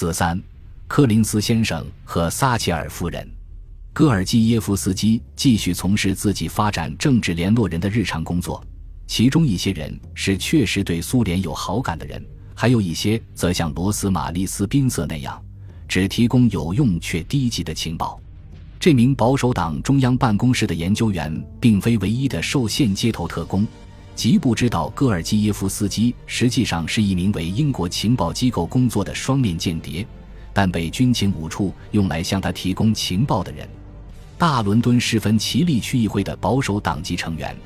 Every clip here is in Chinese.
四三，柯林斯先生和撒切尔夫人，戈尔基耶夫斯基继续从事自己发展政治联络人的日常工作，其中一些人是确实对苏联有好感的人，还有一些则像罗斯玛丽斯宾瑟那样，只提供有用却低级的情报。这名保守党中央办公室的研究员并非唯一的受限街头特工。极不知道戈尔基耶夫斯基实际上是一名为英国情报机构工作的双面间谍，但被军情五处用来向他提供情报的人。大伦敦市分奇利区议会的保守党籍成员，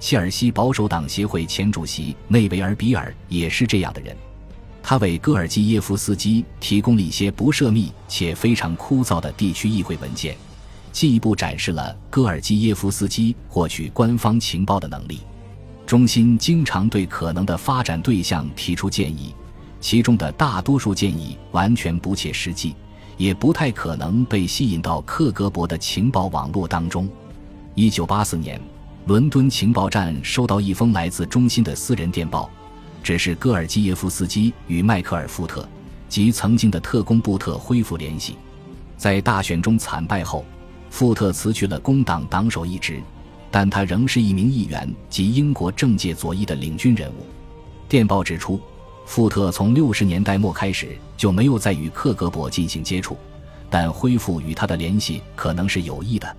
切尔西保守党协会前主席内维尔比尔也是这样的人。他为戈尔基耶夫斯基提供了一些不涉密且非常枯燥的地区议会文件，进一步展示了戈尔基耶夫斯基获取官方情报的能力。中心经常对可能的发展对象提出建议，其中的大多数建议完全不切实际，也不太可能被吸引到克格勃的情报网络当中。一九八四年，伦敦情报站收到一封来自中心的私人电报，指示戈尔基耶夫斯基与迈克尔·富特及曾经的特工布特恢复联系。在大选中惨败后，富特辞去了工党党首一职。但他仍是一名议员及英国政界左翼的领军人物。电报指出，富特从六十年代末开始就没有再与克格勃进行接触，但恢复与他的联系可能是有益的。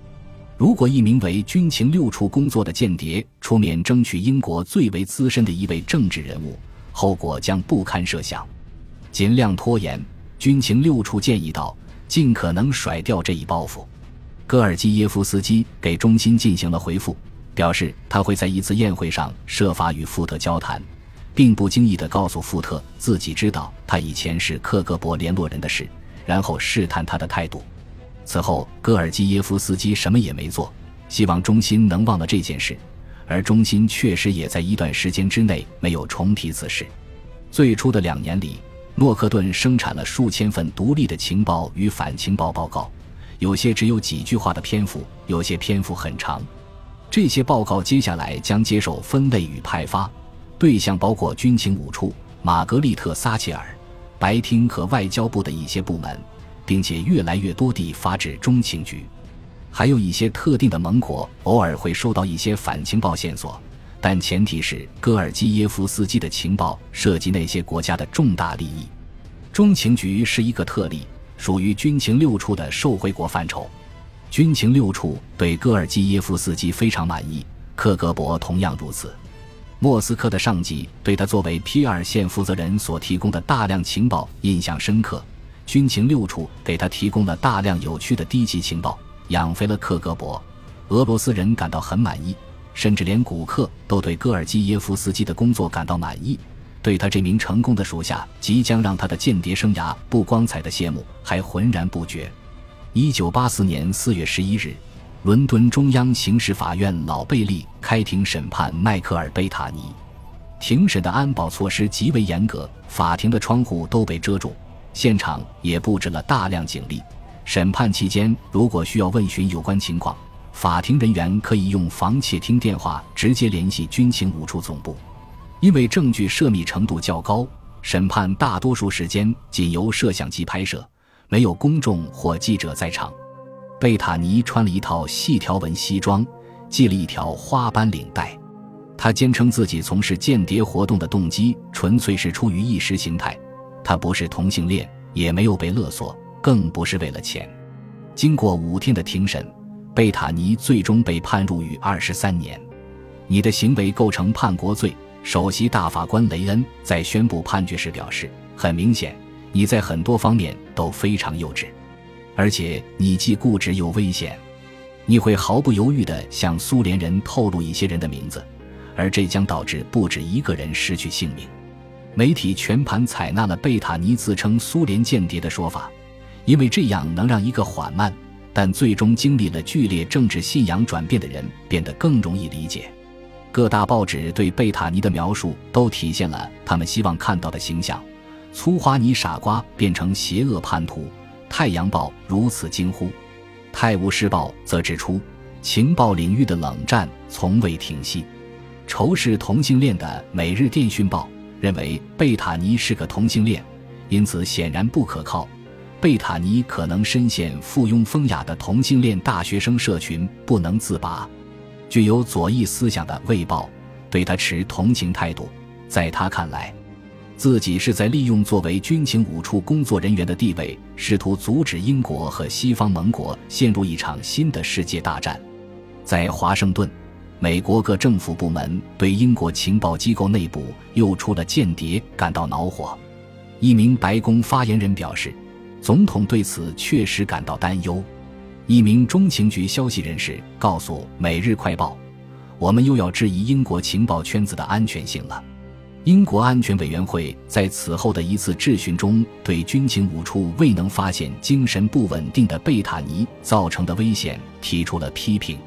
如果一名为军情六处工作的间谍出面争取英国最为资深的一位政治人物，后果将不堪设想。尽量拖延，军情六处建议道，尽可能甩掉这一包袱。戈尔基耶夫斯基给中心进行了回复，表示他会在一次宴会上设法与富特交谈，并不经意地告诉富特自己知道他以前是克格勃联络人的事，然后试探他的态度。此后，戈尔基耶夫斯基什么也没做，希望中心能忘了这件事，而中心确实也在一段时间之内没有重提此事。最初的两年里，诺克顿生产了数千份独立的情报与反情报报告。有些只有几句话的篇幅，有些篇幅很长。这些报告接下来将接受分类与派发，对象包括军情五处、玛格丽特·撒切尔、白厅和外交部的一些部门，并且越来越多地发至中情局。还有一些特定的盟国偶尔会收到一些反情报线索，但前提是戈尔基耶夫斯基的情报涉及那些国家的重大利益。中情局是一个特例。属于军情六处的受贿国范畴，军情六处对戈尔基耶夫斯基非常满意，克格勃同样如此。莫斯科的上级对他作为 P 二线负责人所提供的大量情报印象深刻，军情六处给他提供了大量有趣的低级情报，养肥了克格勃。俄罗斯人感到很满意，甚至连古克都对戈尔基耶夫斯基的工作感到满意。对他这名成功的属下即将让他的间谍生涯不光彩的谢幕还浑然不觉。一九八四年四月十一日，伦敦中央刑事法院老贝利开庭审判迈克尔·贝塔尼。庭审的安保措施极为严格，法庭的窗户都被遮住，现场也布置了大量警力。审判期间，如果需要问询有关情况，法庭人员可以用防窃听电话直接联系军情五处总部。因为证据涉密程度较高，审判大多数时间仅由摄像机拍摄，没有公众或记者在场。贝塔尼穿了一套细条纹西装，系了一条花斑领带。他坚称自己从事间谍活动的动机纯粹是出于意识形态，他不是同性恋，也没有被勒索，更不是为了钱。经过五天的庭审，贝塔尼最终被判入狱二十三年。你的行为构成叛国罪。首席大法官雷恩在宣布判决时表示：“很明显，你在很多方面都非常幼稚，而且你既固执又危险。你会毫不犹豫地向苏联人透露一些人的名字，而这将导致不止一个人失去性命。”媒体全盘采纳了贝塔尼自称苏联间谍的说法，因为这样能让一个缓慢但最终经历了剧烈政治信仰转变的人变得更容易理解。各大报纸对贝塔尼的描述都体现了他们希望看到的形象：粗花泥傻瓜变成邪恶叛徒。《太阳报》如此惊呼，《泰晤士报》则指出，情报领域的冷战从未停息。仇视同性恋的《每日电讯报》认为贝塔尼是个同性恋，因此显然不可靠。贝塔尼可能深陷附庸风雅的同性恋大学生社群不能自拔。具有左翼思想的《卫报》对他持同情态度，在他看来，自己是在利用作为军情五处工作人员的地位，试图阻止英国和西方盟国陷入一场新的世界大战。在华盛顿，美国各政府部门对英国情报机构内部又出了间谍感到恼火。一名白宫发言人表示。总统对此确实感到担忧。一名中情局消息人士告诉《每日快报》：“我们又要质疑英国情报圈子的安全性了。”英国安全委员会在此后的一次质询中，对军情五处未能发现精神不稳定的贝塔尼造成的危险提出了批评。《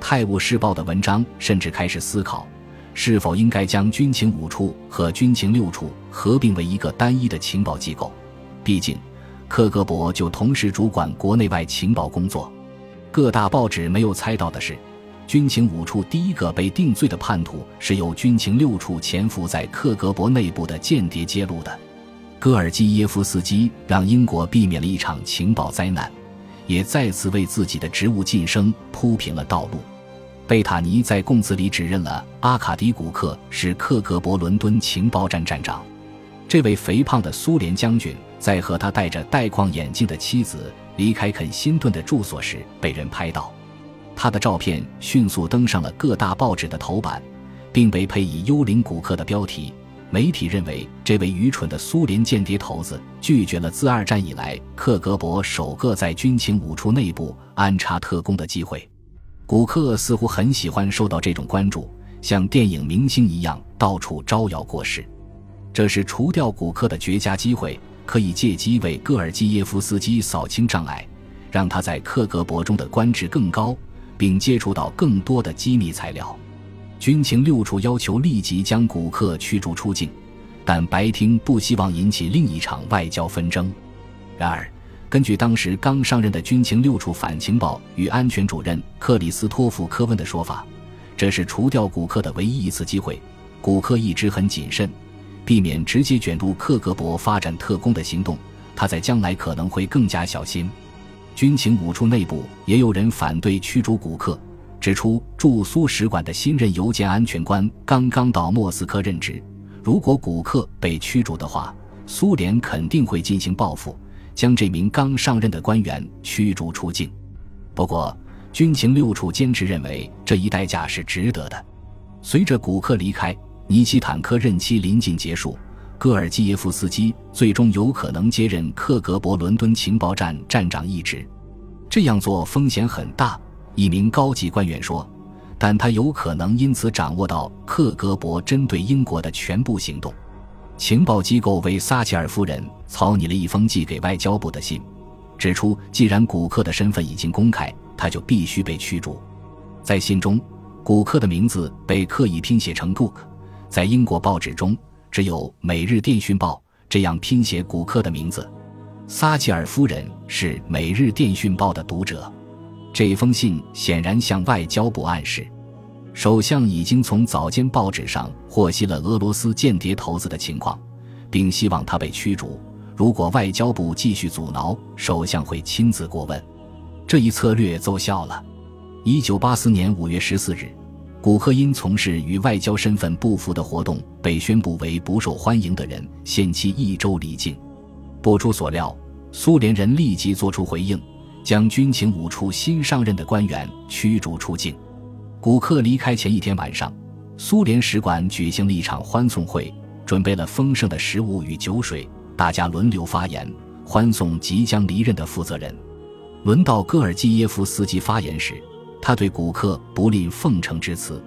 泰晤士报》的文章甚至开始思考，是否应该将军情五处和军情六处合并为一个单一的情报机构。毕竟。克格勃就同时主管国内外情报工作。各大报纸没有猜到的是，军情五处第一个被定罪的叛徒是由军情六处潜伏在克格勃内部的间谍揭露的。戈尔基耶夫斯基让英国避免了一场情报灾难，也再次为自己的职务晋升铺平了道路。贝塔尼在供词里指认了阿卡迪古克是克格勃伦敦情报站站长。这位肥胖的苏联将军。在和他戴着带框眼镜的妻子离开肯辛顿的住所时，被人拍到，他的照片迅速登上了各大报纸的头版，并被配以“幽灵古克”的标题。媒体认为，这位愚蠢的苏联间谍头子拒绝了自二战以来克格勃首个在军情五处内部安插特工的机会。古克似乎很喜欢受到这种关注，像电影明星一样到处招摇过市。这是除掉古克的绝佳机会。可以借机为戈尔基耶夫斯基扫清障碍，让他在克格勃中的官职更高，并接触到更多的机密材料。军情六处要求立即将古克驱逐出境，但白厅不希望引起另一场外交纷争。然而，根据当时刚上任的军情六处反情报与安全主任克里斯托弗·科温的说法，这是除掉古克的唯一一次机会。古克一直很谨慎。避免直接卷入克格勃发展特工的行动，他在将来可能会更加小心。军情五处内部也有人反对驱逐古克，指出驻苏使馆的新任邮件安全官刚刚到莫斯科任职，如果古克被驱逐的话，苏联肯定会进行报复，将这名刚上任的官员驱逐出境。不过，军情六处坚持认为这一代价是值得的。随着古克离开。尼基坦科任期临近结束，戈尔基耶夫斯基最终有可能接任克格勃伦敦情报站站长一职。这样做风险很大，一名高级官员说，但他有可能因此掌握到克格勃针对英国的全部行动。情报机构为撒切尔夫人草拟了一封寄给外交部的信，指出既然古克的身份已经公开，他就必须被驱逐。在信中，古克的名字被刻意拼写成 Gook。在英国报纸中，只有《每日电讯报》这样拼写古克的名字。撒切尔夫人是《每日电讯报》的读者。这封信显然向外交部暗示，首相已经从早间报纸上获悉了俄罗斯间谍头子的情况，并希望他被驱逐。如果外交部继续阻挠，首相会亲自过问。这一策略奏效了。一九八四年五月十四日。古克因从事与外交身份不符的活动，被宣布为不受欢迎的人，限期一周离境。不出所料，苏联人立即作出回应，将军情五处新上任的官员驱逐出境。古克离开前一天晚上，苏联使馆举行了一场欢送会，准备了丰盛的食物与酒水，大家轮流发言，欢送即将离任的负责人。轮到戈尔基耶夫斯基发言时。他对古克不吝奉承之词，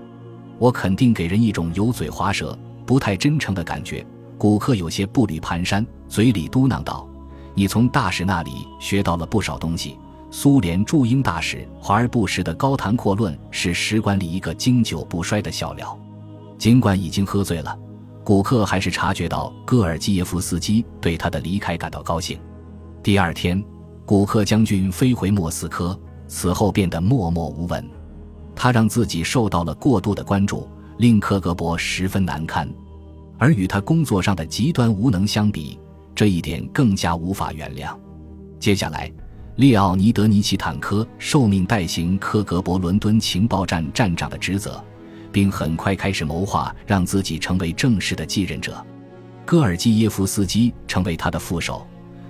我肯定给人一种油嘴滑舌、不太真诚的感觉。古克有些步履蹒跚，嘴里嘟囔道：“你从大使那里学到了不少东西。”苏联驻英大使华而不实的高谈阔论，是使馆里一个经久不衰的笑料。尽管已经喝醉了，古克还是察觉到戈尔基耶夫斯基对他的离开感到高兴。第二天，古克将军飞回莫斯科。此后变得默默无闻，他让自己受到了过度的关注，令克格勃十分难堪。而与他工作上的极端无能相比，这一点更加无法原谅。接下来，列奥尼德·尼奇坦科受命代行克格勃伦敦情报站站长的职责，并很快开始谋划让自己成为正式的继任者。戈尔基耶夫斯基成为他的副手，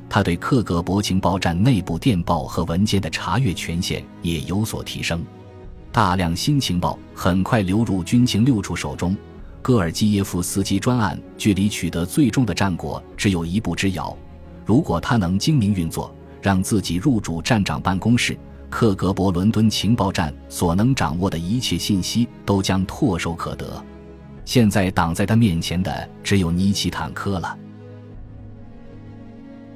他对克格勃情报站内部电报和文件的查阅权限也有所提升。大量新情报很快流入军情六处手中。戈尔基耶夫斯基专案距离取得最终的战果只有一步之遥。如果他能精明运作，让自己入主站长办公室，克格勃伦敦情报站所能掌握的一切信息都将唾手可得。现在挡在他面前的只有尼奇坦科了。